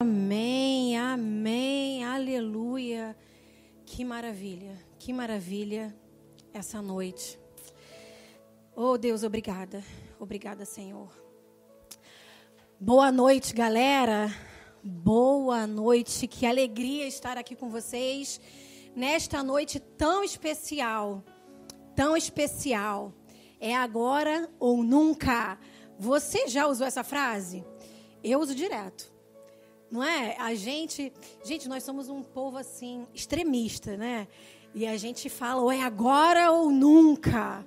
Amém, amém, aleluia. Que maravilha, que maravilha essa noite. Oh Deus, obrigada, obrigada, Senhor. Boa noite, galera. Boa noite, que alegria estar aqui com vocês nesta noite tão especial, tão especial. É agora ou nunca. Você já usou essa frase? Eu uso direto. Não é? A gente, gente, nós somos um povo assim extremista, né? E a gente fala ou é agora ou nunca.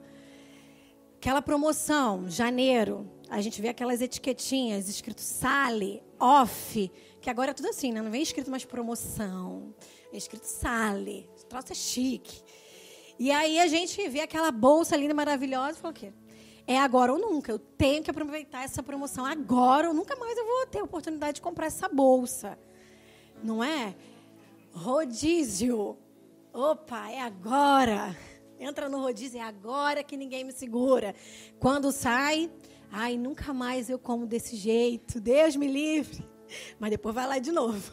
Aquela promoção, janeiro, a gente vê aquelas etiquetinhas escrito sale, off, que agora é tudo assim, né? Não vem escrito mais promoção, é escrito sale. Troço é chique. E aí a gente vê aquela bolsa linda, maravilhosa e fala o quê? É agora ou nunca. Eu tenho que aproveitar essa promoção agora ou nunca mais eu vou ter a oportunidade de comprar essa bolsa. Não é? Rodízio. Opa, é agora. Entra no rodízio, é agora que ninguém me segura. Quando sai, ai, nunca mais eu como desse jeito. Deus me livre. Mas depois vai lá de novo.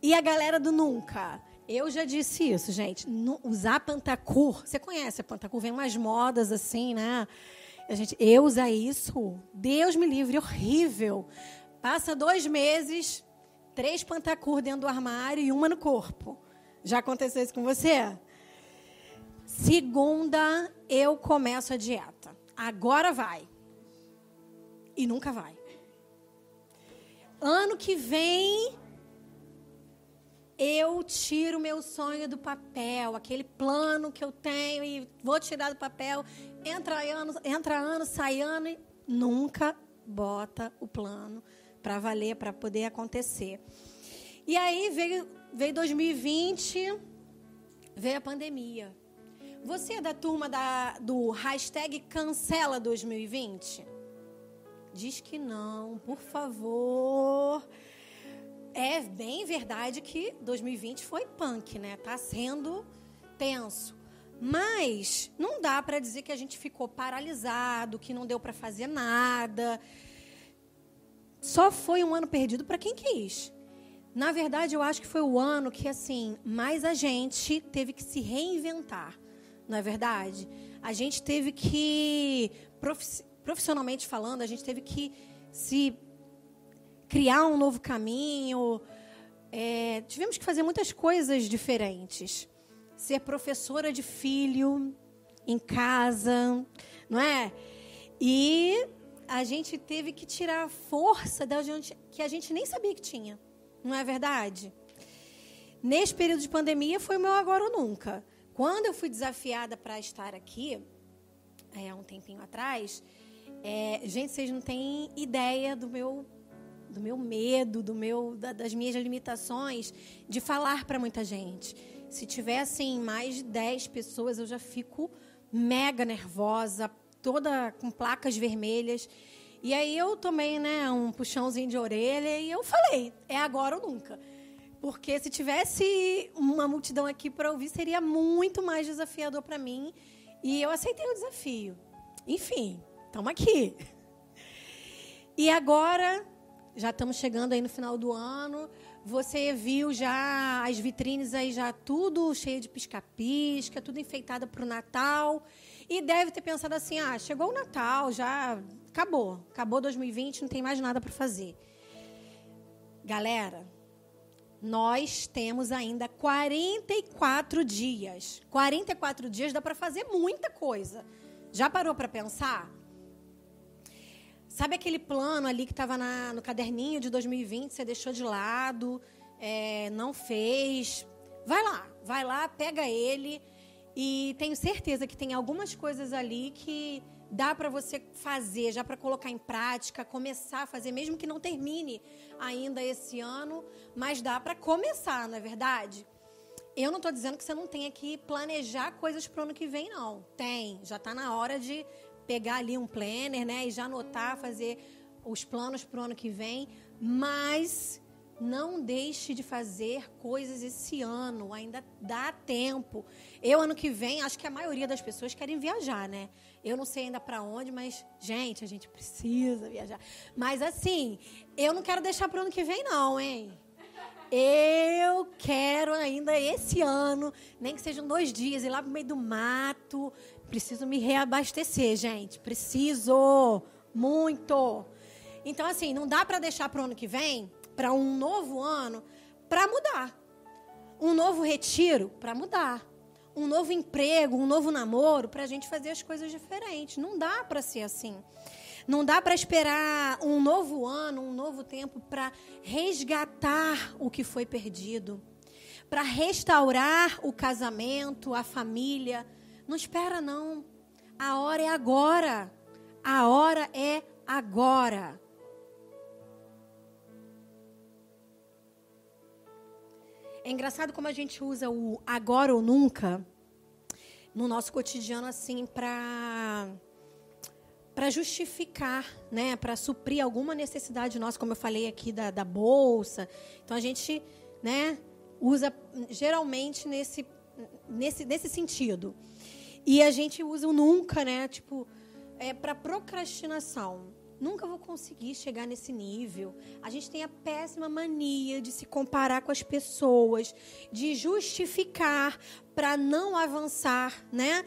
E a galera do nunca. Eu já disse isso, gente. No, usar pantacur. Você conhece a pantacur? Vem umas modas assim, né? A gente, eu usar isso, Deus me livre, horrível. Passa dois meses, três pantacur dentro do armário e uma no corpo. Já aconteceu isso com você? Segunda, eu começo a dieta. Agora vai. E nunca vai. Ano que vem, eu tiro meu sonho do papel, aquele plano que eu tenho e vou tirar do papel. Entra ano, entra ano, sai ano e nunca bota o plano para valer, para poder acontecer. E aí veio, veio 2020, veio a pandemia. Você é da turma da, do hashtag cancela 2020? Diz que não, por favor é bem verdade que 2020 foi punk, né? Tá sendo tenso. Mas não dá para dizer que a gente ficou paralisado, que não deu para fazer nada. Só foi um ano perdido para quem quis. Na verdade, eu acho que foi o ano que assim, mais a gente teve que se reinventar. Não é verdade? A gente teve que profissionalmente falando, a gente teve que se criar um novo caminho. É, tivemos que fazer muitas coisas diferentes. Ser professora de filho em casa, não é? E a gente teve que tirar força da gente que a gente nem sabia que tinha. Não é verdade? Nesse período de pandemia foi o meu agora ou nunca. Quando eu fui desafiada para estar aqui, é, há um tempinho atrás, é, gente, vocês não têm ideia do meu do meu medo, do meu, das minhas limitações de falar para muita gente. Se tivessem mais de 10 pessoas, eu já fico mega nervosa, toda com placas vermelhas. E aí eu tomei, né, um puxãozinho de orelha e eu falei, é agora ou nunca. Porque se tivesse uma multidão aqui para ouvir, seria muito mais desafiador para mim. E eu aceitei o desafio. Enfim, estamos aqui. E agora já estamos chegando aí no final do ano. Você viu já as vitrines aí já tudo cheio de pisca-pisca, tudo enfeitada para o Natal. E deve ter pensado assim: ah, chegou o Natal, já acabou. Acabou 2020, não tem mais nada para fazer. Galera, nós temos ainda 44 dias. 44 dias dá para fazer muita coisa. Já parou para pensar? Sabe aquele plano ali que estava no caderninho de 2020, você deixou de lado, é, não fez? Vai lá, vai lá, pega ele e tenho certeza que tem algumas coisas ali que dá para você fazer, já para colocar em prática, começar a fazer, mesmo que não termine ainda esse ano, mas dá para começar, não é verdade? Eu não estou dizendo que você não tenha que planejar coisas para o ano que vem, não. Tem, já está na hora de pegar ali um planner, né, e já anotar, fazer os planos para o ano que vem, mas Não deixe de fazer coisas esse ano, ainda dá tempo. Eu, ano que vem, acho que a maioria das pessoas querem viajar, né? Eu não sei ainda para onde, mas, gente, a gente precisa viajar. Mas, assim, eu não quero deixar para o ano que vem, não, hein? Eu quero ainda esse ano, nem que sejam dois dias, ir lá para o meio do mato. Preciso me reabastecer, gente. Preciso. Muito. Então, assim, não dá para deixar para o ano que vem para um novo ano para mudar. Um novo retiro para mudar. Um novo emprego, um novo namoro para a gente fazer as coisas diferentes. Não dá para ser assim. Não dá para esperar um novo ano, um novo tempo para resgatar o que foi perdido, para restaurar o casamento, a família. Não espera não. A hora é agora. A hora é agora. É engraçado como a gente usa o agora ou nunca no nosso cotidiano assim para para justificar, né, para suprir alguma necessidade nossa, como eu falei aqui da, da bolsa. Então a gente, né, usa geralmente nesse nesse nesse sentido. E a gente usa o nunca, né, tipo, é para procrastinação nunca vou conseguir chegar nesse nível. A gente tem a péssima mania de se comparar com as pessoas, de justificar para não avançar, né?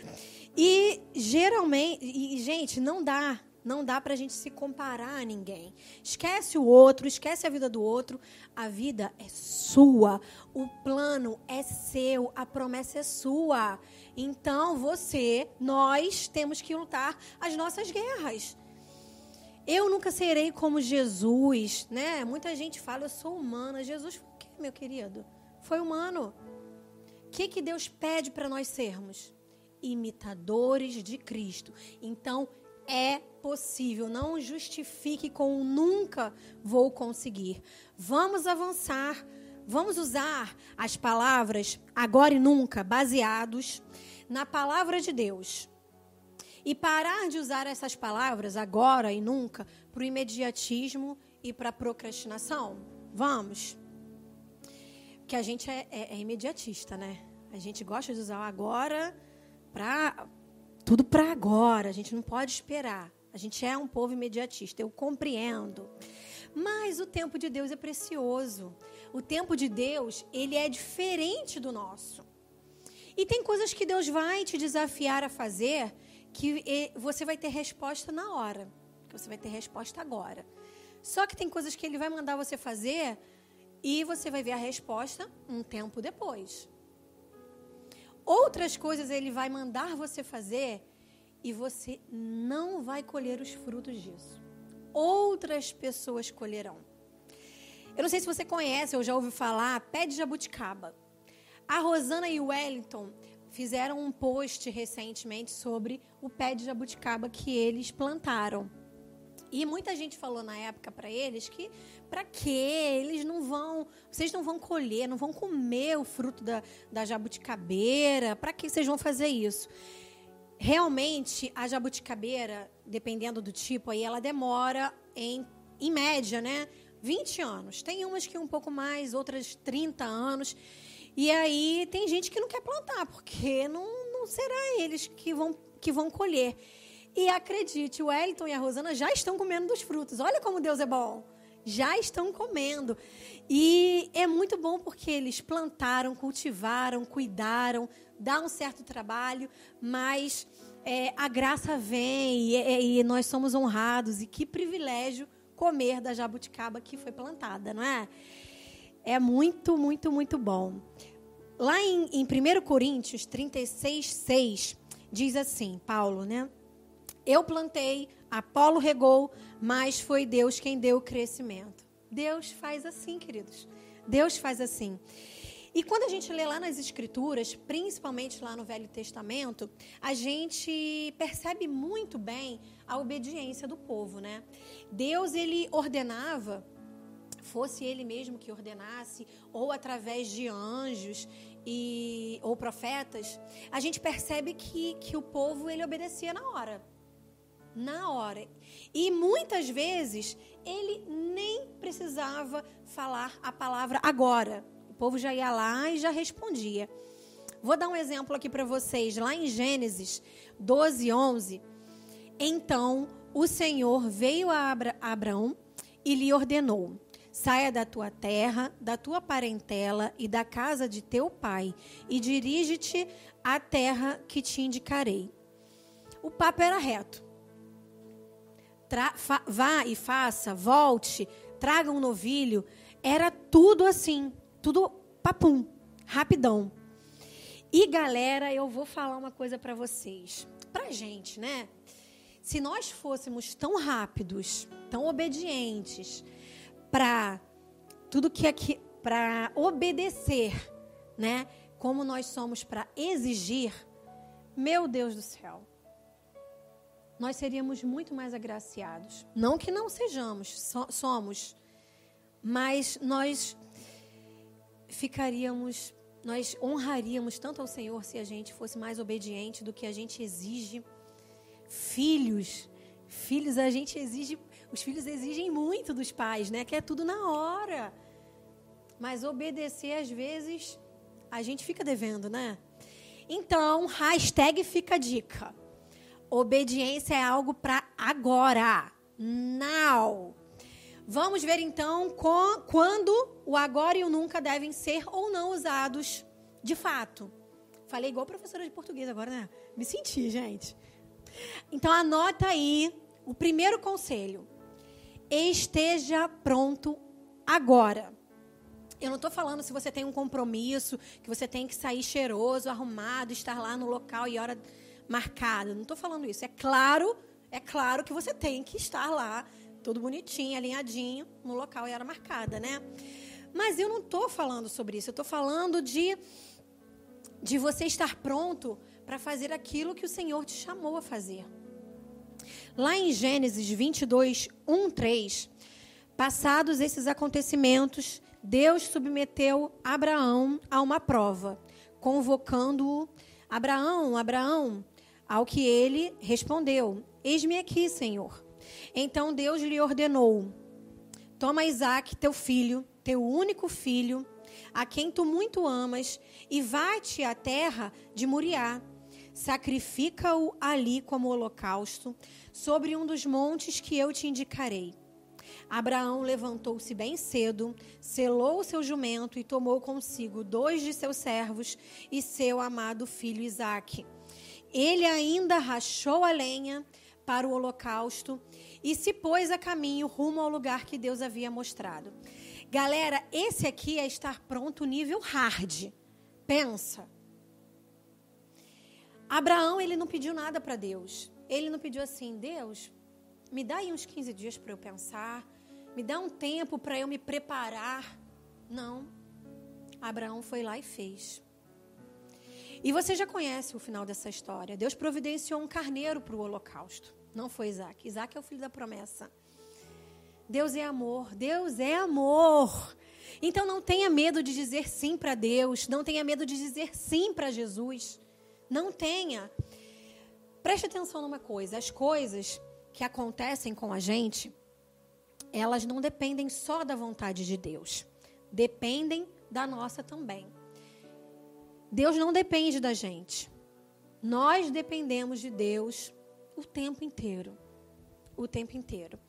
E geralmente, e, gente, não dá. Não dá para a gente se comparar a ninguém. Esquece o outro, esquece a vida do outro. A vida é sua. O plano é seu. A promessa é sua. Então, você, nós temos que lutar as nossas guerras. Eu nunca serei como Jesus, né? Muita gente fala, eu sou humana. Jesus o quê, meu querido? Foi humano. O que, que Deus pede para nós sermos? Imitadores de Cristo. Então, é possível. Não justifique com nunca vou conseguir. Vamos avançar. Vamos usar as palavras agora e nunca, baseados na palavra de Deus. E parar de usar essas palavras agora e nunca para o imediatismo e para a procrastinação? Vamos. Porque a gente é, é, é, imediatista, né? A gente gosta de usar agora para. Tudo para agora. A gente não pode esperar. A gente é um povo imediatista. Eu compreendo. Mas o tempo de Deus é precioso. O tempo de Deus, ele é diferente do nosso. E tem coisas que Deus vai te desafiar a fazer que você vai ter resposta na hora, que você vai ter resposta agora. Só que tem coisas que ele vai mandar você fazer e você vai ver a resposta um tempo depois. Outras coisas ele vai mandar você fazer e você não vai colher os frutos disso. Outras pessoas colherão. Eu não sei se você conhece ou já ouviu falar, pé de jabuticaba. A Rosana e o Wellington fizeram um post recentemente sobre o pé de jabuticaba que eles plantaram. E muita gente falou na época para eles que para que eles não vão, vocês não vão colher, não vão comer o fruto da, da jabuticabeira, para que vocês vão fazer isso? Realmente, a jabuticabeira, dependendo do tipo, aí ela demora em, em média, né? 20 anos. Tem umas que um pouco mais, outras 30 anos. E aí tem gente que não quer plantar, porque não, não será eles que vão, que vão colher. E acredite, o Wellington e a Rosana já estão comendo dos frutos. Olha como Deus é bom. Já estão comendo. E é muito bom porque eles plantaram, cultivaram, cuidaram, dá um certo trabalho, mas é, a graça vem e, e nós somos honrados. E que privilégio comer da jabuticaba que foi plantada, não é? É muito, muito, muito bom. Lá em, em 1 Coríntios 36, 6, diz assim, Paulo, né? Eu plantei, Apolo regou, mas foi Deus quem deu o crescimento. Deus faz assim, queridos. Deus faz assim. E quando a gente lê lá nas Escrituras, principalmente lá no Velho Testamento, a gente percebe muito bem a obediência do povo, né? Deus, ele ordenava fosse ele mesmo que ordenasse, ou através de anjos e, ou profetas, a gente percebe que, que o povo ele obedecia na hora. Na hora. E muitas vezes ele nem precisava falar a palavra agora. O povo já ia lá e já respondia. Vou dar um exemplo aqui para vocês. Lá em Gênesis 12, 11. Então o Senhor veio a Abra Abraão e lhe ordenou: Saia da tua terra, da tua parentela e da casa de teu pai, e dirige-te à terra que te indicarei. O papo era reto. Vá e faça, volte, traga um novilho. Era tudo assim, tudo papum, rapidão. E galera, eu vou falar uma coisa para vocês. Pra gente, né? Se nós fôssemos tão rápidos, tão obedientes para tudo que é para obedecer, né? Como nós somos para exigir, meu Deus do céu. Nós seríamos muito mais agraciados. Não que não sejamos, so, somos, mas nós ficaríamos nós honraríamos tanto ao Senhor se a gente fosse mais obediente do que a gente exige. Filhos, filhos a gente exige, os filhos exigem muito dos pais, né? Que é tudo na hora. Mas obedecer às vezes a gente fica devendo, né? Então, hashtag fica a dica. Obediência é algo para agora. Now. Vamos ver então com, quando o agora e o nunca devem ser ou não usados de fato. Falei igual professora de português agora, né? Me senti, gente. Então anota aí o primeiro conselho. Esteja pronto agora. Eu não estou falando se você tem um compromisso, que você tem que sair cheiroso, arrumado, estar lá no local e hora marcada. Não estou falando isso. É claro, é claro que você tem que estar lá tudo bonitinho, alinhadinho, no local e era marcada, né? Mas eu não estou falando sobre isso, eu estou falando de, de você estar pronto para fazer aquilo que o Senhor te chamou a fazer. Lá em Gênesis 22, 1, 3, passados esses acontecimentos, Deus submeteu Abraão a uma prova, convocando-o. Abraão, Abraão, ao que ele respondeu: Eis-me aqui, Senhor. Então Deus lhe ordenou: Toma Isaac, teu filho, teu único filho, a quem tu muito amas, e vai-te à terra de Moriá. Sacrifica-o ali como holocausto, sobre um dos montes que eu te indicarei. Abraão levantou-se bem cedo, selou o seu jumento e tomou consigo dois de seus servos e seu amado filho Isaque. Ele ainda rachou a lenha para o holocausto e se pôs a caminho rumo ao lugar que Deus havia mostrado. Galera, esse aqui é estar pronto nível hard. Pensa. Abraão, ele não pediu nada para Deus. Ele não pediu assim, Deus, me dá aí uns 15 dias para eu pensar, me dá um tempo para eu me preparar. Não. Abraão foi lá e fez. E você já conhece o final dessa história. Deus providenciou um carneiro para o holocausto. Não foi Isaac. Isaac é o filho da promessa. Deus é amor. Deus é amor. Então não tenha medo de dizer sim para Deus. Não tenha medo de dizer sim para Jesus. Não tenha. Preste atenção numa coisa: as coisas que acontecem com a gente, elas não dependem só da vontade de Deus. Dependem da nossa também. Deus não depende da gente. Nós dependemos de Deus o tempo inteiro. O tempo inteiro.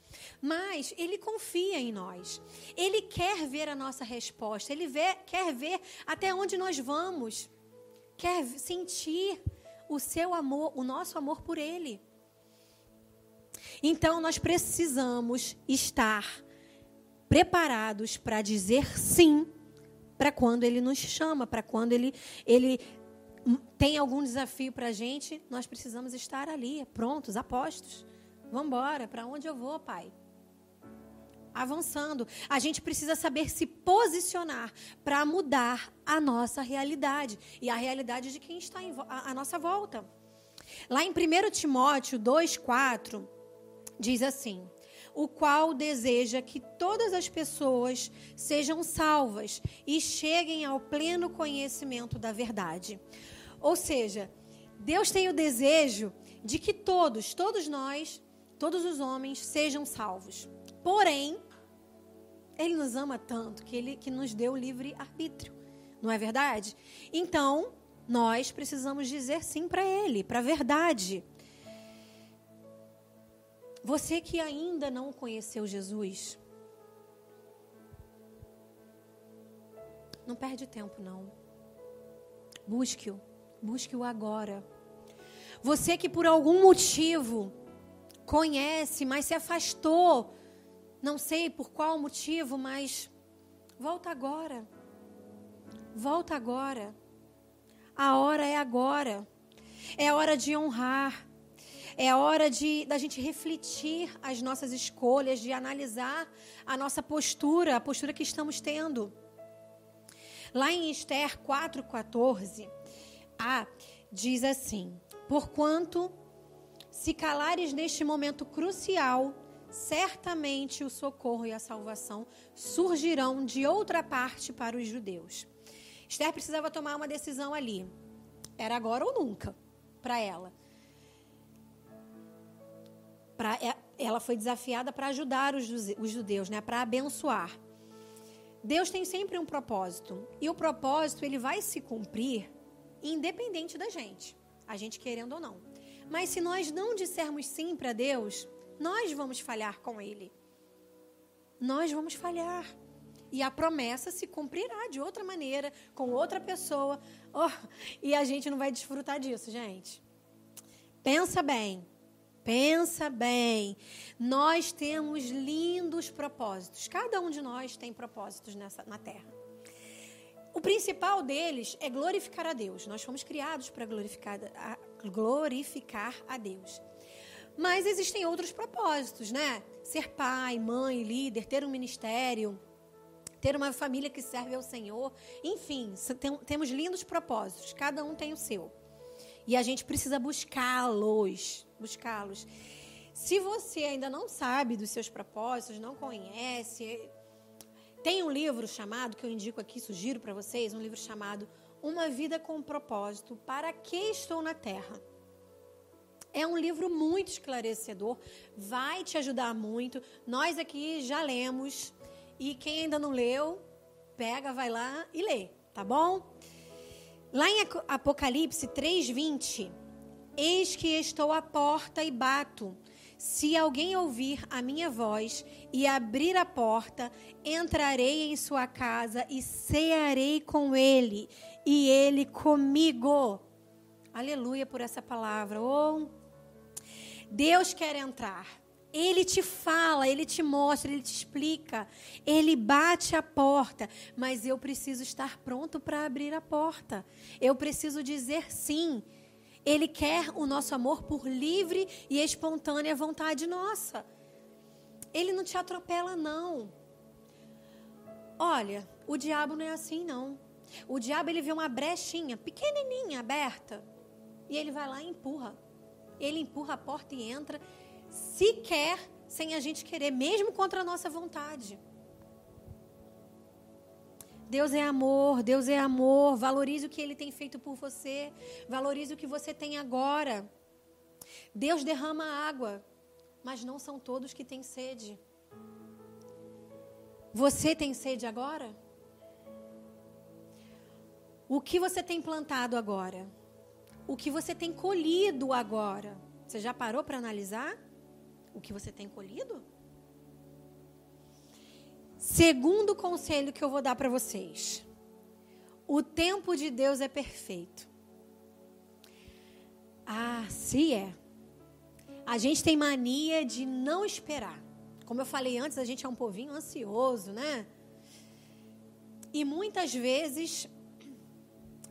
Mas ele confia em nós. Ele quer ver a nossa resposta. Ele vê, quer ver até onde nós vamos. Quer sentir o seu amor, o nosso amor por ele. Então nós precisamos estar preparados para dizer sim para quando ele nos chama, para quando ele, ele tem algum desafio para a gente, nós precisamos estar ali, prontos, apostos. Vamos embora, para onde eu vou, pai? Avançando. A gente precisa saber se posicionar para mudar a nossa realidade e a realidade de quem está à nossa volta. Lá em 1 Timóteo 2,4, diz assim: o qual deseja que todas as pessoas sejam salvas e cheguem ao pleno conhecimento da verdade. Ou seja, Deus tem o desejo de que todos, todos nós, todos os homens sejam salvos. Porém, ele nos ama tanto que ele que nos deu livre arbítrio. Não é verdade? Então, nós precisamos dizer sim para ele, para a verdade. Você que ainda não conheceu Jesus, não perde tempo não. Busque-o, busque-o agora. Você que por algum motivo conhece, mas se afastou, não sei por qual motivo, mas volta agora. Volta agora. A hora é agora. É hora de honrar. É hora de da gente refletir as nossas escolhas, de analisar a nossa postura, a postura que estamos tendo. Lá em Esther 4:14, a diz assim: Porquanto se calares neste momento crucial, certamente o socorro e a salvação surgirão de outra parte para os judeus. Esther precisava tomar uma decisão ali. Era agora ou nunca para ela. É, ela foi desafiada para ajudar os, os judeus, né? para abençoar. Deus tem sempre um propósito. E o propósito ele vai se cumprir independente da gente. A gente querendo ou não. Mas se nós não dissermos sim para Deus, nós vamos falhar com Ele. Nós vamos falhar. E a promessa se cumprirá de outra maneira, com outra pessoa. Oh, e a gente não vai desfrutar disso, gente. Pensa bem. Pensa bem. Nós temos lindos propósitos. Cada um de nós tem propósitos nessa, na Terra. O principal deles é glorificar a Deus. Nós fomos criados para glorificar a, glorificar a Deus. Mas existem outros propósitos, né? Ser pai, mãe, líder, ter um ministério, ter uma família que serve ao Senhor. Enfim, tem, temos lindos propósitos, cada um tem o seu. E a gente precisa buscá-los, buscá-los. Se você ainda não sabe dos seus propósitos, não conhece, tem um livro chamado, que eu indico aqui, sugiro para vocês, um livro chamado Uma Vida com Propósito, Para que Estou na Terra? É um livro muito esclarecedor, vai te ajudar muito. Nós aqui já lemos, e quem ainda não leu, pega, vai lá e lê, tá bom? Lá em Apocalipse 3:20, eis que estou à porta e bato. Se alguém ouvir a minha voz e abrir a porta, entrarei em sua casa e cearei com ele e ele comigo. Aleluia por essa palavra. Oh, Deus quer entrar. Ele te fala, ele te mostra, ele te explica. Ele bate a porta, mas eu preciso estar pronto para abrir a porta. Eu preciso dizer sim. Ele quer o nosso amor por livre e espontânea vontade nossa. Ele não te atropela, não. Olha, o diabo não é assim, não. O diabo ele vê uma brechinha pequenininha aberta e ele vai lá e empurra. Ele empurra a porta e entra sequer sem a gente querer, mesmo contra a nossa vontade. Deus é amor, Deus é amor. Valorize o que Ele tem feito por você. Valorize o que você tem agora. Deus derrama água, mas não são todos que têm sede. Você tem sede agora? O que você tem plantado agora? O que você tem colhido agora? Você já parou para analisar? O que você tem colhido? Segundo conselho que eu vou dar para vocês: o tempo de Deus é perfeito. Ah, se é. A gente tem mania de não esperar. Como eu falei antes, a gente é um povinho ansioso, né? E muitas vezes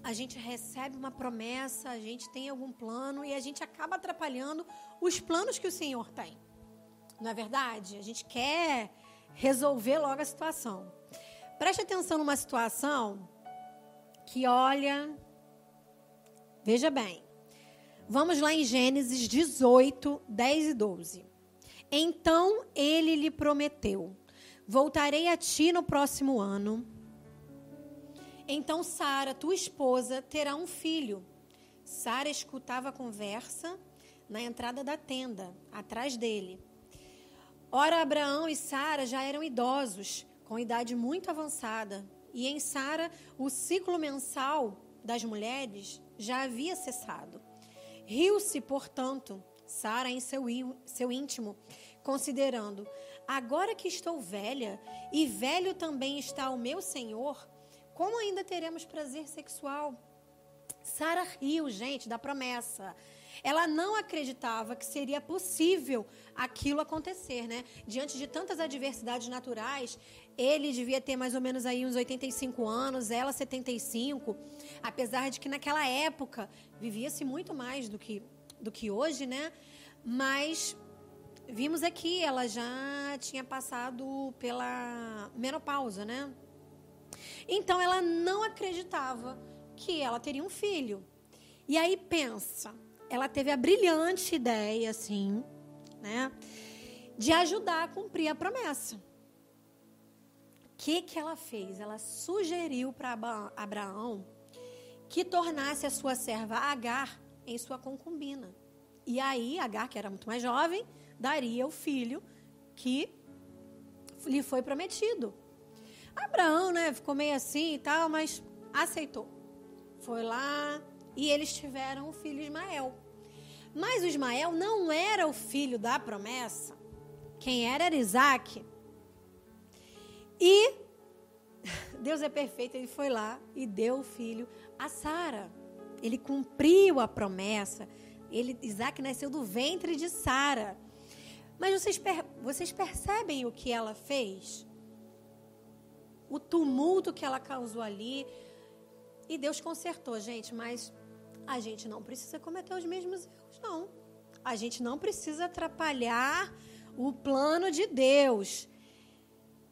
a gente recebe uma promessa, a gente tem algum plano e a gente acaba atrapalhando os planos que o Senhor tem. Não é verdade? A gente quer resolver logo a situação. Preste atenção numa situação que, olha, veja bem. Vamos lá em Gênesis 18, 10 e 12. Então ele lhe prometeu: Voltarei a ti no próximo ano. Então Sara, tua esposa, terá um filho. Sara escutava a conversa na entrada da tenda, atrás dele. Ora, Abraão e Sara já eram idosos, com idade muito avançada, e em Sara o ciclo mensal das mulheres já havia cessado. Riu-se, portanto, Sara em seu, seu íntimo, considerando: agora que estou velha e velho também está o meu senhor, como ainda teremos prazer sexual? Sara riu, gente, da promessa. Ela não acreditava que seria possível aquilo acontecer, né? Diante de tantas adversidades naturais, ele devia ter mais ou menos aí uns 85 anos, ela 75, apesar de que naquela época vivia-se muito mais do que do que hoje, né? Mas vimos aqui, ela já tinha passado pela menopausa, né? Então ela não acreditava que ela teria um filho. E aí pensa, ela teve a brilhante ideia, assim, né, de ajudar a cumprir a promessa. O que, que ela fez? Ela sugeriu para Abraão que tornasse a sua serva Agar em sua concubina. E aí, Agar, que era muito mais jovem, daria o filho que lhe foi prometido. Abraão, né, ficou meio assim e tal, mas aceitou. Foi lá e eles tiveram o filho Ismael. Mas o Ismael não era o filho da promessa. Quem era era Isaac. E Deus é perfeito, ele foi lá e deu o filho a Sara. Ele cumpriu a promessa. Ele, Isaac nasceu do ventre de Sara. Mas vocês, vocês percebem o que ela fez? O tumulto que ela causou ali, e Deus consertou, gente, mas a gente não precisa cometer os mesmos erros, não. A gente não precisa atrapalhar o plano de Deus.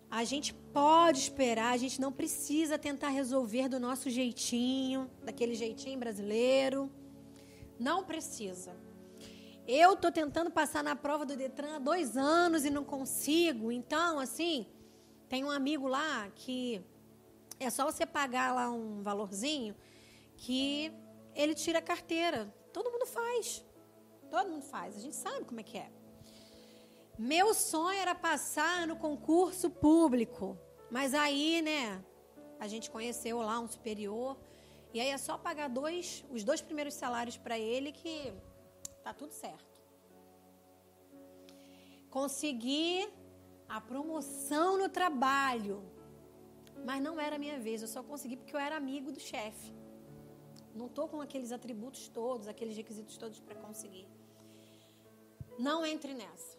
A gente pode esperar, a gente não precisa tentar resolver do nosso jeitinho, daquele jeitinho brasileiro. Não precisa. Eu estou tentando passar na prova do Detran há dois anos e não consigo. Então, assim, tem um amigo lá que é só você pagar lá um valorzinho que ele tira a carteira. Todo mundo faz. Todo mundo faz. A gente sabe como é que é. Meu sonho era passar no concurso público. Mas aí, né, a gente conheceu lá um superior. E aí é só pagar dois, os dois primeiros salários para ele que tá tudo certo. Consegui a promoção no trabalho. Mas não era minha vez, eu só consegui porque eu era amigo do chefe. Não estou com aqueles atributos todos, aqueles requisitos todos para conseguir. Não entre nessa.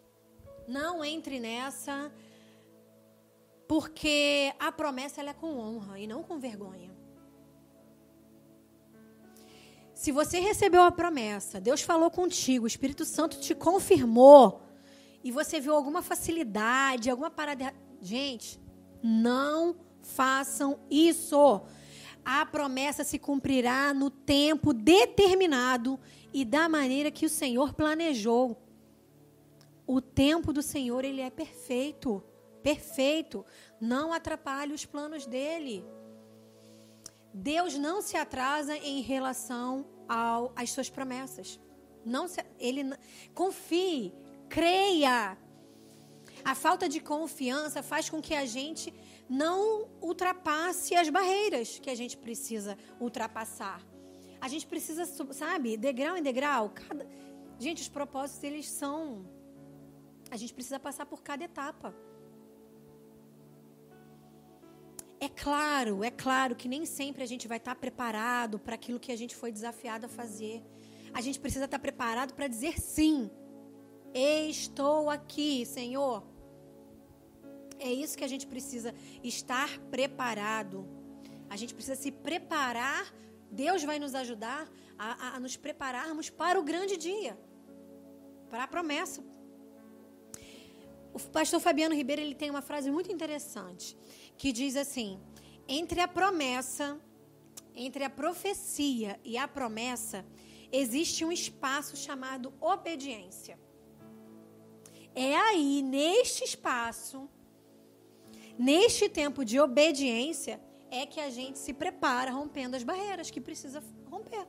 Não entre nessa, porque a promessa é com honra e não com vergonha. Se você recebeu a promessa, Deus falou contigo, o Espírito Santo te confirmou, e você viu alguma facilidade, alguma parada. Gente, não façam isso. A promessa se cumprirá no tempo determinado e da maneira que o Senhor planejou. O tempo do Senhor, ele é perfeito. Perfeito. Não atrapalhe os planos dele. Deus não se atrasa em relação ao, às suas promessas. Não se, ele confie, creia. A falta de confiança faz com que a gente não ultrapasse as barreiras que a gente precisa ultrapassar. A gente precisa, sabe, degrau em degrau. Cada... Gente, os propósitos, eles são. A gente precisa passar por cada etapa. É claro, é claro que nem sempre a gente vai estar preparado para aquilo que a gente foi desafiado a fazer. A gente precisa estar preparado para dizer sim. Estou aqui, Senhor. É isso que a gente precisa estar preparado. A gente precisa se preparar. Deus vai nos ajudar a, a, a nos prepararmos para o grande dia, para a promessa. O pastor Fabiano Ribeiro ele tem uma frase muito interessante que diz assim: entre a promessa, entre a profecia e a promessa, existe um espaço chamado obediência. É aí, neste espaço, Neste tempo de obediência é que a gente se prepara rompendo as barreiras que precisa romper.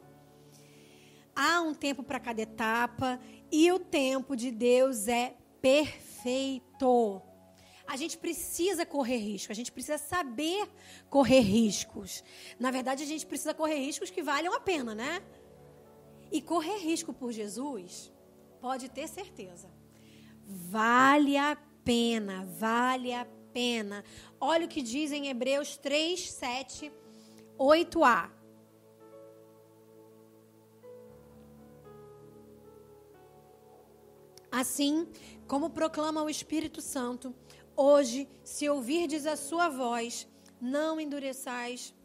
Há um tempo para cada etapa e o tempo de Deus é perfeito. A gente precisa correr risco, a gente precisa saber correr riscos. Na verdade, a gente precisa correr riscos que valham a pena, né? E correr risco por Jesus, pode ter certeza. Vale a pena, vale a pena. Olha o que diz em Hebreus 3, 7, 8a. Assim, como proclama o Espírito Santo, hoje, se ouvirdes a sua voz, não endureçais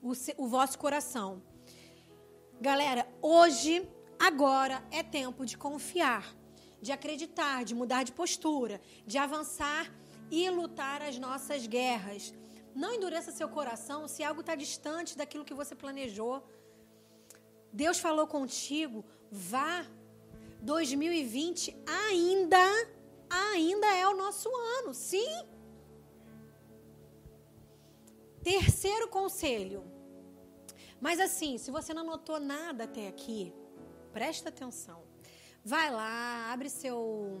o, o vosso coração. Galera, hoje, agora é tempo de confiar, de acreditar, de mudar de postura, de avançar e lutar as nossas guerras. Não endureça seu coração se algo está distante daquilo que você planejou. Deus falou contigo, vá 2020 ainda, ainda é o nosso ano, sim. Terceiro conselho. Mas assim, se você não anotou nada até aqui, presta atenção. Vai lá, abre seu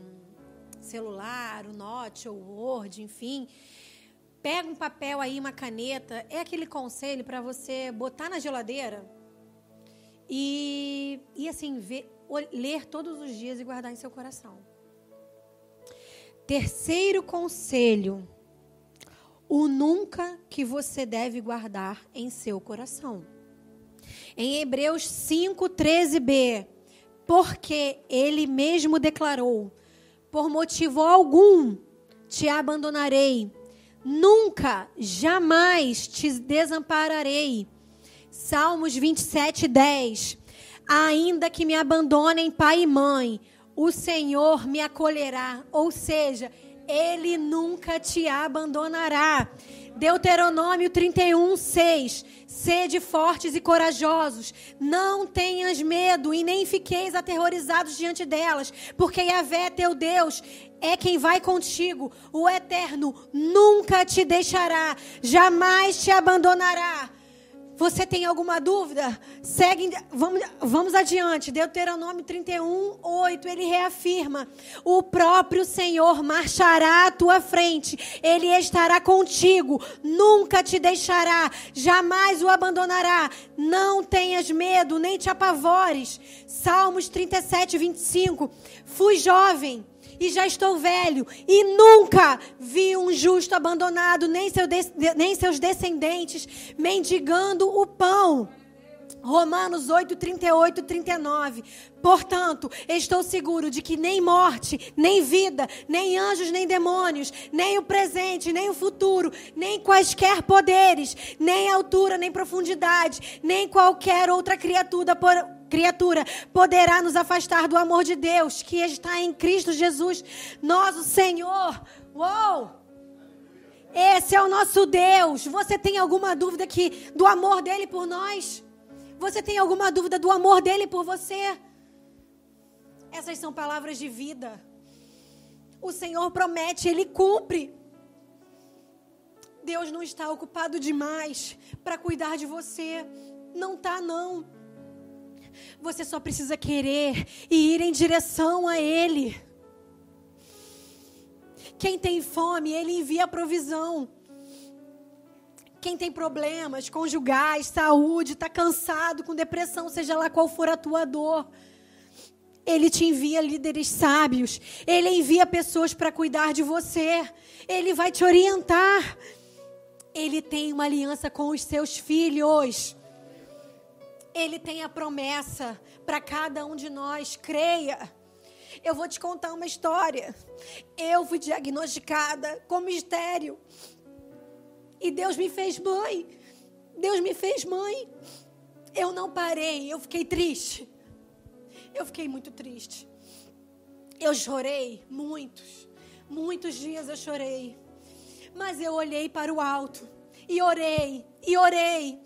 celular, o Note ou o Word, enfim. Pega um papel aí, uma caneta. É aquele conselho para você botar na geladeira e, e assim, ver, ler todos os dias e guardar em seu coração. Terceiro conselho: o nunca que você deve guardar em seu coração. Em Hebreus 5, 13b, porque ele mesmo declarou: por motivo algum te abandonarei, nunca, jamais te desampararei. Salmos 27, 10 ainda que me abandonem pai e mãe, o Senhor me acolherá. Ou seja, ele nunca te abandonará. Deuteronômio 31, 6. Sede fortes e corajosos, não tenhas medo e nem fiqueis aterrorizados diante delas, porque Yahvé, teu Deus, é quem vai contigo. O Eterno nunca te deixará, jamais te abandonará. Você tem alguma dúvida? Segue, vamos, vamos adiante. Deuteronômio 31, 8, ele reafirma: O próprio Senhor marchará à tua frente, ele estará contigo, nunca te deixará, jamais o abandonará. Não tenhas medo, nem te apavores. Salmos 37, 25. Fui jovem e já estou velho, e nunca vi um justo abandonado, nem, seu nem seus descendentes mendigando o pão. Romanos 8, 38, 39. Portanto, estou seguro de que nem morte, nem vida, nem anjos, nem demônios, nem o presente, nem o futuro, nem quaisquer poderes, nem altura, nem profundidade, nem qualquer outra criatura, criatura poderá nos afastar do amor de Deus que está em Cristo Jesus, nosso Senhor. Uou! Esse é o nosso Deus. Você tem alguma dúvida que do amor dele por nós? Você tem alguma dúvida do amor dele por você? Essas são palavras de vida. O Senhor promete, ele cumpre. Deus não está ocupado demais para cuidar de você. Não tá não. Você só precisa querer e ir em direção a ele. Quem tem fome, ele envia provisão. Quem tem problemas conjugais, saúde, está cansado, com depressão, seja lá qual for a tua dor. Ele te envia líderes sábios. Ele envia pessoas para cuidar de você. Ele vai te orientar. Ele tem uma aliança com os seus filhos. Ele tem a promessa para cada um de nós. Creia. Eu vou te contar uma história. Eu fui diagnosticada com mistério. E Deus me fez mãe. Deus me fez mãe. Eu não parei, eu fiquei triste. Eu fiquei muito triste. Eu chorei muitos, muitos dias eu chorei. Mas eu olhei para o alto e orei, e orei.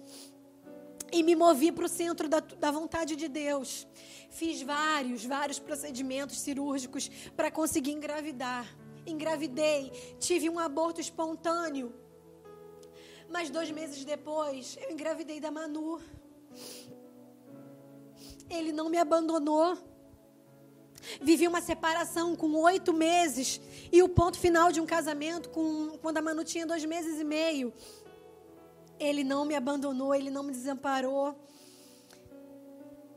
E me movi para o centro da, da vontade de Deus. Fiz vários, vários procedimentos cirúrgicos para conseguir engravidar. Engravidei, tive um aborto espontâneo. Mas dois meses depois, eu engravidei da Manu. Ele não me abandonou. Vivi uma separação com oito meses e o ponto final de um casamento com, quando a Manu tinha dois meses e meio. Ele não me abandonou, ele não me desamparou.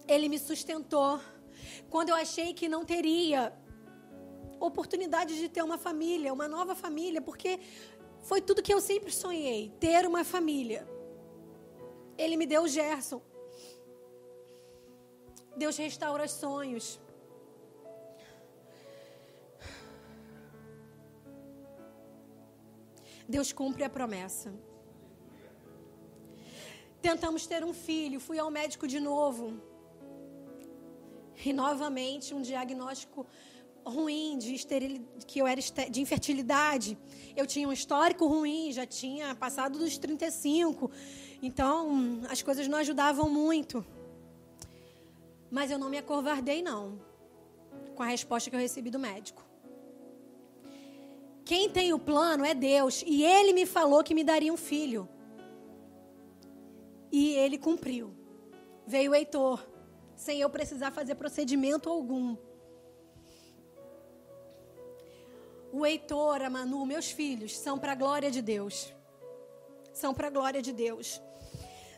Ele me sustentou. Quando eu achei que não teria oportunidade de ter uma família, uma nova família, porque foi tudo que eu sempre sonhei, ter uma família. Ele me deu o Gerson. Deus restaura os sonhos. Deus cumpre a promessa. Tentamos ter um filho, fui ao médico de novo. E novamente um diagnóstico ruim de esteril... que eu era de infertilidade. Eu tinha um histórico ruim, já tinha passado dos 35. Então, as coisas não ajudavam muito. Mas eu não me acovardei não com a resposta que eu recebi do médico. Quem tem o plano é Deus, e ele me falou que me daria um filho. E ele cumpriu. Veio o Heitor, sem eu precisar fazer procedimento algum. O Heitor, a Manu, meus filhos, são para a glória de Deus. São para a glória de Deus.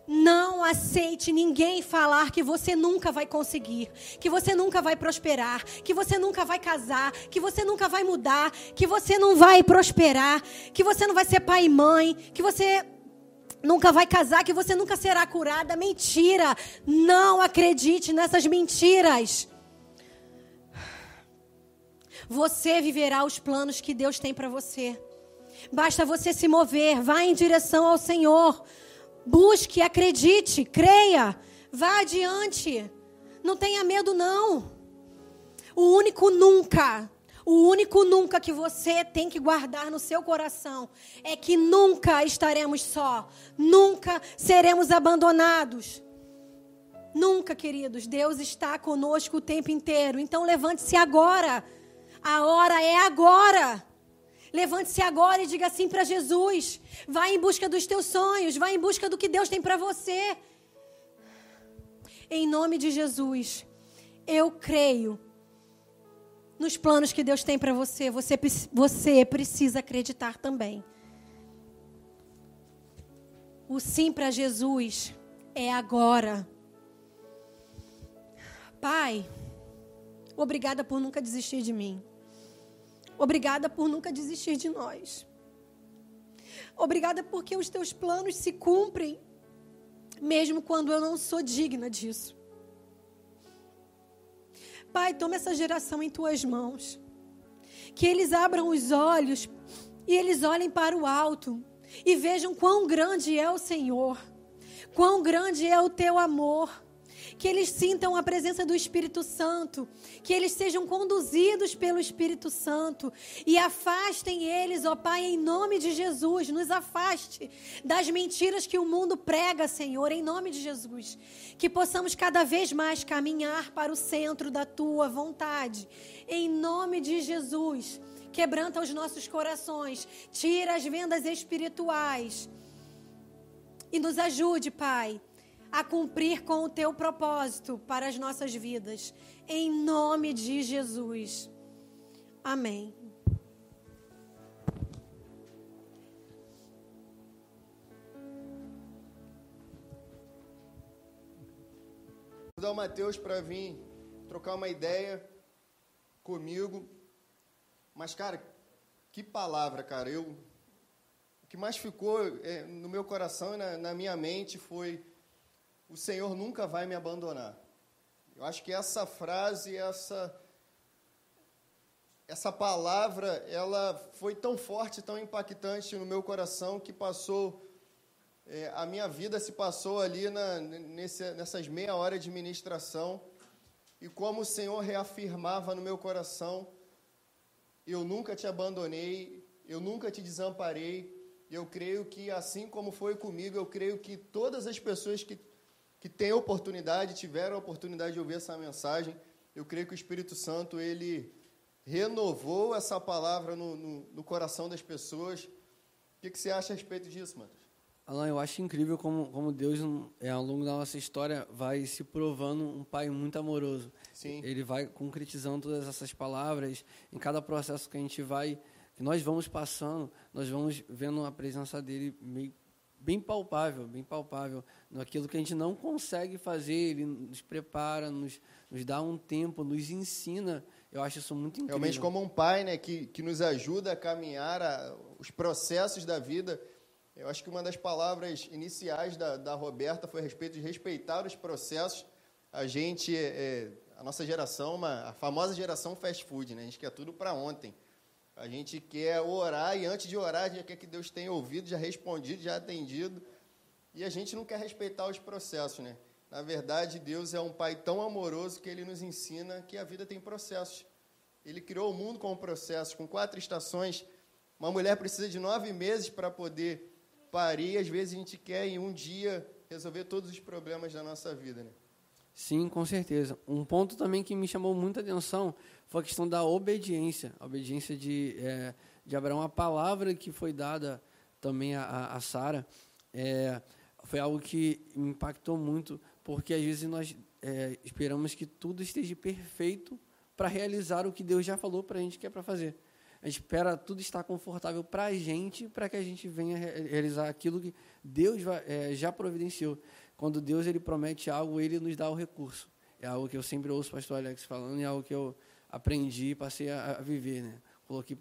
Não aceite ninguém falar que você nunca vai conseguir, que você nunca vai prosperar, que você nunca vai casar, que você nunca vai mudar, que você não vai prosperar, que você não vai ser pai e mãe, que você nunca vai casar, que você nunca será curada. Mentira! Não acredite nessas mentiras. Você viverá os planos que Deus tem para você. Basta você se mover, vá em direção ao Senhor. Busque, acredite, creia. Vá adiante. Não tenha medo, não. O único nunca, o único nunca que você tem que guardar no seu coração é que nunca estaremos só. Nunca seremos abandonados. Nunca, queridos. Deus está conosco o tempo inteiro. Então levante-se agora. A hora é agora. Levante-se agora e diga assim para Jesus: vai em busca dos teus sonhos, vai em busca do que Deus tem para você. Em nome de Jesus, eu creio nos planos que Deus tem para você. Você, você precisa acreditar também. O sim para Jesus é agora. Pai, obrigada por nunca desistir de mim. Obrigada por nunca desistir de nós. Obrigada porque os teus planos se cumprem, mesmo quando eu não sou digna disso. Pai, toma essa geração em tuas mãos. Que eles abram os olhos e eles olhem para o alto e vejam quão grande é o Senhor, quão grande é o teu amor que eles sintam a presença do Espírito Santo, que eles sejam conduzidos pelo Espírito Santo. E afastem eles, ó Pai, em nome de Jesus, nos afaste das mentiras que o mundo prega, Senhor, em nome de Jesus. Que possamos cada vez mais caminhar para o centro da tua vontade, em nome de Jesus. Quebranta os nossos corações, tira as vendas espirituais. E nos ajude, Pai a cumprir com o teu propósito para as nossas vidas. Em nome de Jesus. Amém. Vou dar o Mateus para vir trocar uma ideia comigo. Mas, cara, que palavra, cara. Eu, o que mais ficou é, no meu coração e na, na minha mente foi o Senhor nunca vai me abandonar. Eu acho que essa frase, essa essa palavra, ela foi tão forte, tão impactante no meu coração que passou é, a minha vida se passou ali na, nesse, nessas meia hora de ministração e como o Senhor reafirmava no meu coração, eu nunca te abandonei, eu nunca te desamparei. Eu creio que assim como foi comigo, eu creio que todas as pessoas que que têm oportunidade, tiveram a oportunidade de ouvir essa mensagem. Eu creio que o Espírito Santo, ele renovou essa palavra no, no, no coração das pessoas. O que, que, você acha a respeito disso, Matheus? Alan, eu acho incrível como, como Deus, é, ao longo da nossa história, vai se provando um pai muito amoroso. Sim. Ele vai concretizando todas essas palavras. Em cada processo que a gente vai, que nós vamos passando, nós vamos vendo a presença dele meio, bem palpável, bem palpável. Naquilo que a gente não consegue fazer, ele nos prepara, nos, nos dá um tempo, nos ensina. Eu acho isso muito incrível. Realmente como um pai né, que, que nos ajuda a caminhar a, os processos da vida eu acho que uma das palavras iniciais da, da Roberta foi a respeito de respeitar os processos. A gente, é, a nossa geração, uma, a famosa geração fast food, né? A gente quer tudo para ontem. A gente quer orar e antes de orar, a gente quer que Deus tenha ouvido, já respondido, já atendido. E a gente não quer respeitar os processos, né? Na verdade, Deus é um pai tão amoroso que ele nos ensina que a vida tem processos. Ele criou o mundo com processos, com quatro estações. Uma mulher precisa de nove meses para poder parir, às vezes a gente quer em um dia resolver todos os problemas da nossa vida, né? Sim, com certeza. Um ponto também que me chamou muita atenção foi a questão da obediência, a obediência de, é, de Abraão, a palavra que foi dada também a, a Sara, é, foi algo que me impactou muito, porque às vezes nós é, esperamos que tudo esteja perfeito para realizar o que Deus já falou para a gente que é para fazer a gente espera tudo estar confortável para a gente, para que a gente venha realizar aquilo que Deus é, já providenciou. Quando Deus ele promete algo, ele nos dá o recurso. É algo que eu sempre ouço o pastor Alex falando, é algo que eu aprendi passei a, a viver, né? Coloquei,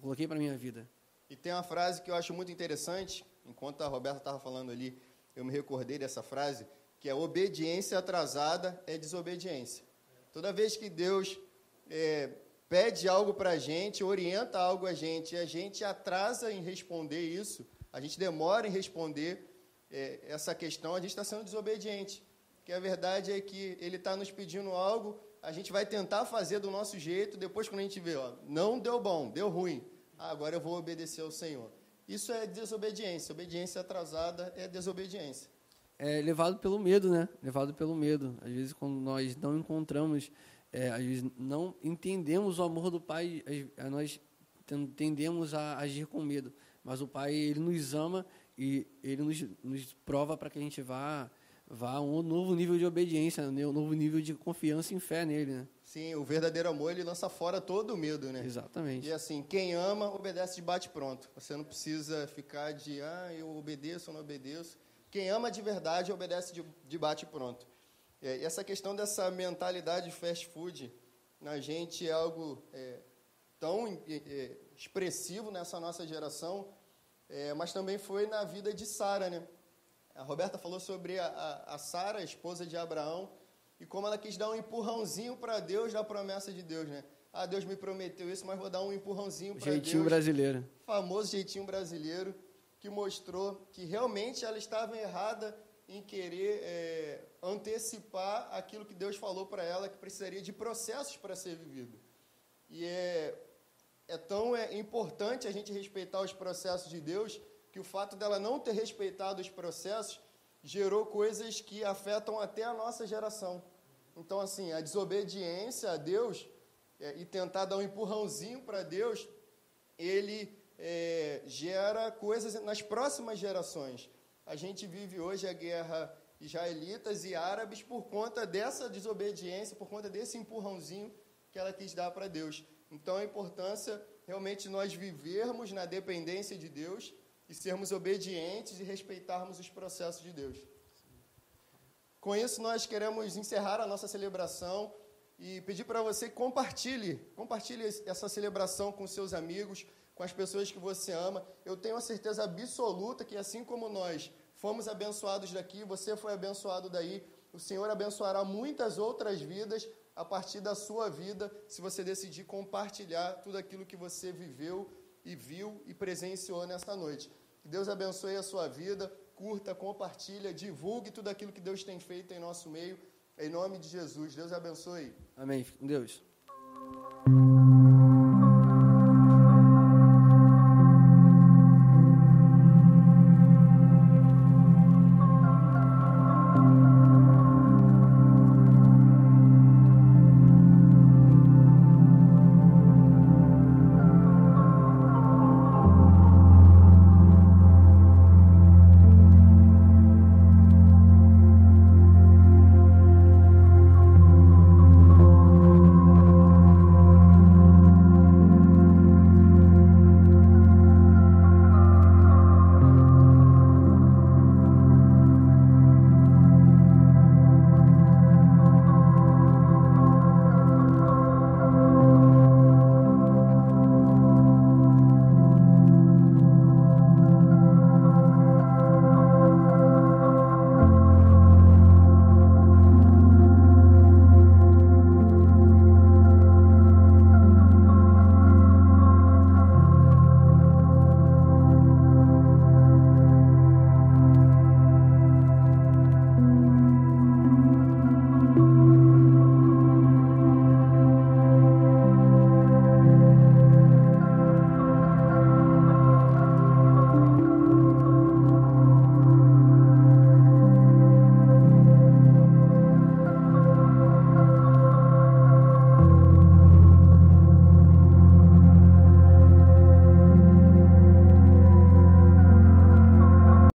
coloquei para minha vida. E tem uma frase que eu acho muito interessante, enquanto a Roberta estava falando ali, eu me recordei dessa frase, que é obediência atrasada é desobediência. Toda vez que Deus é, pede algo para a gente, orienta algo a gente, e a gente atrasa em responder isso, a gente demora em responder é, essa questão, a gente está sendo desobediente. Porque a verdade é que ele está nos pedindo algo, a gente vai tentar fazer do nosso jeito, depois quando a gente vê, ó, não deu bom, deu ruim, ah, agora eu vou obedecer ao Senhor. Isso é desobediência. Obediência atrasada é desobediência. É levado pelo medo, né? Levado pelo medo. Às vezes, quando nós não encontramos é, às vezes não entendemos o amor do Pai, nós tendemos a agir com medo. Mas o Pai, Ele nos ama e Ele nos, nos prova para que a gente vá, vá a um novo nível de obediência, né? um novo nível de confiança e fé nele, né? Sim, o verdadeiro amor, ele lança fora todo o medo, né? Exatamente. E assim, quem ama, obedece de bate-pronto. Você não precisa ficar de, ah, eu obedeço ou não obedeço. Quem ama de verdade, obedece de, de bate-pronto. É, e essa questão dessa mentalidade fast food na gente é algo é, tão é, expressivo nessa nossa geração, é, mas também foi na vida de Sara, né? A Roberta falou sobre a, a, a Sara, esposa de Abraão, e como ela quis dar um empurrãozinho para Deus da promessa de Deus, né? Ah, Deus me prometeu isso, mas vou dar um empurrãozinho para Deus. Jeitinho brasileiro. Famoso jeitinho brasileiro, que mostrou que realmente ela estava errada em querer é, antecipar aquilo que Deus falou para ela que precisaria de processos para ser vivido. E é, é tão é, importante a gente respeitar os processos de Deus que o fato dela não ter respeitado os processos gerou coisas que afetam até a nossa geração. Então, assim, a desobediência a Deus é, e tentar dar um empurrãozinho para Deus, ele é, gera coisas nas próximas gerações. A gente vive hoje a guerra israelitas e árabes por conta dessa desobediência, por conta desse empurrãozinho que ela quis dar para Deus. Então, a importância realmente nós vivermos na dependência de Deus e sermos obedientes e respeitarmos os processos de Deus. Com isso, nós queremos encerrar a nossa celebração e pedir para você que compartilhe, compartilhe essa celebração com seus amigos, com as pessoas que você ama. Eu tenho a certeza absoluta que, assim como nós fomos abençoados daqui, você foi abençoado daí, o Senhor abençoará muitas outras vidas a partir da sua vida, se você decidir compartilhar tudo aquilo que você viveu e viu e presenciou nessa noite. Que Deus abençoe a sua vida, curta, compartilha, divulgue tudo aquilo que Deus tem feito em nosso meio. Em nome de Jesus. Deus abençoe. Amém. Fique com Deus.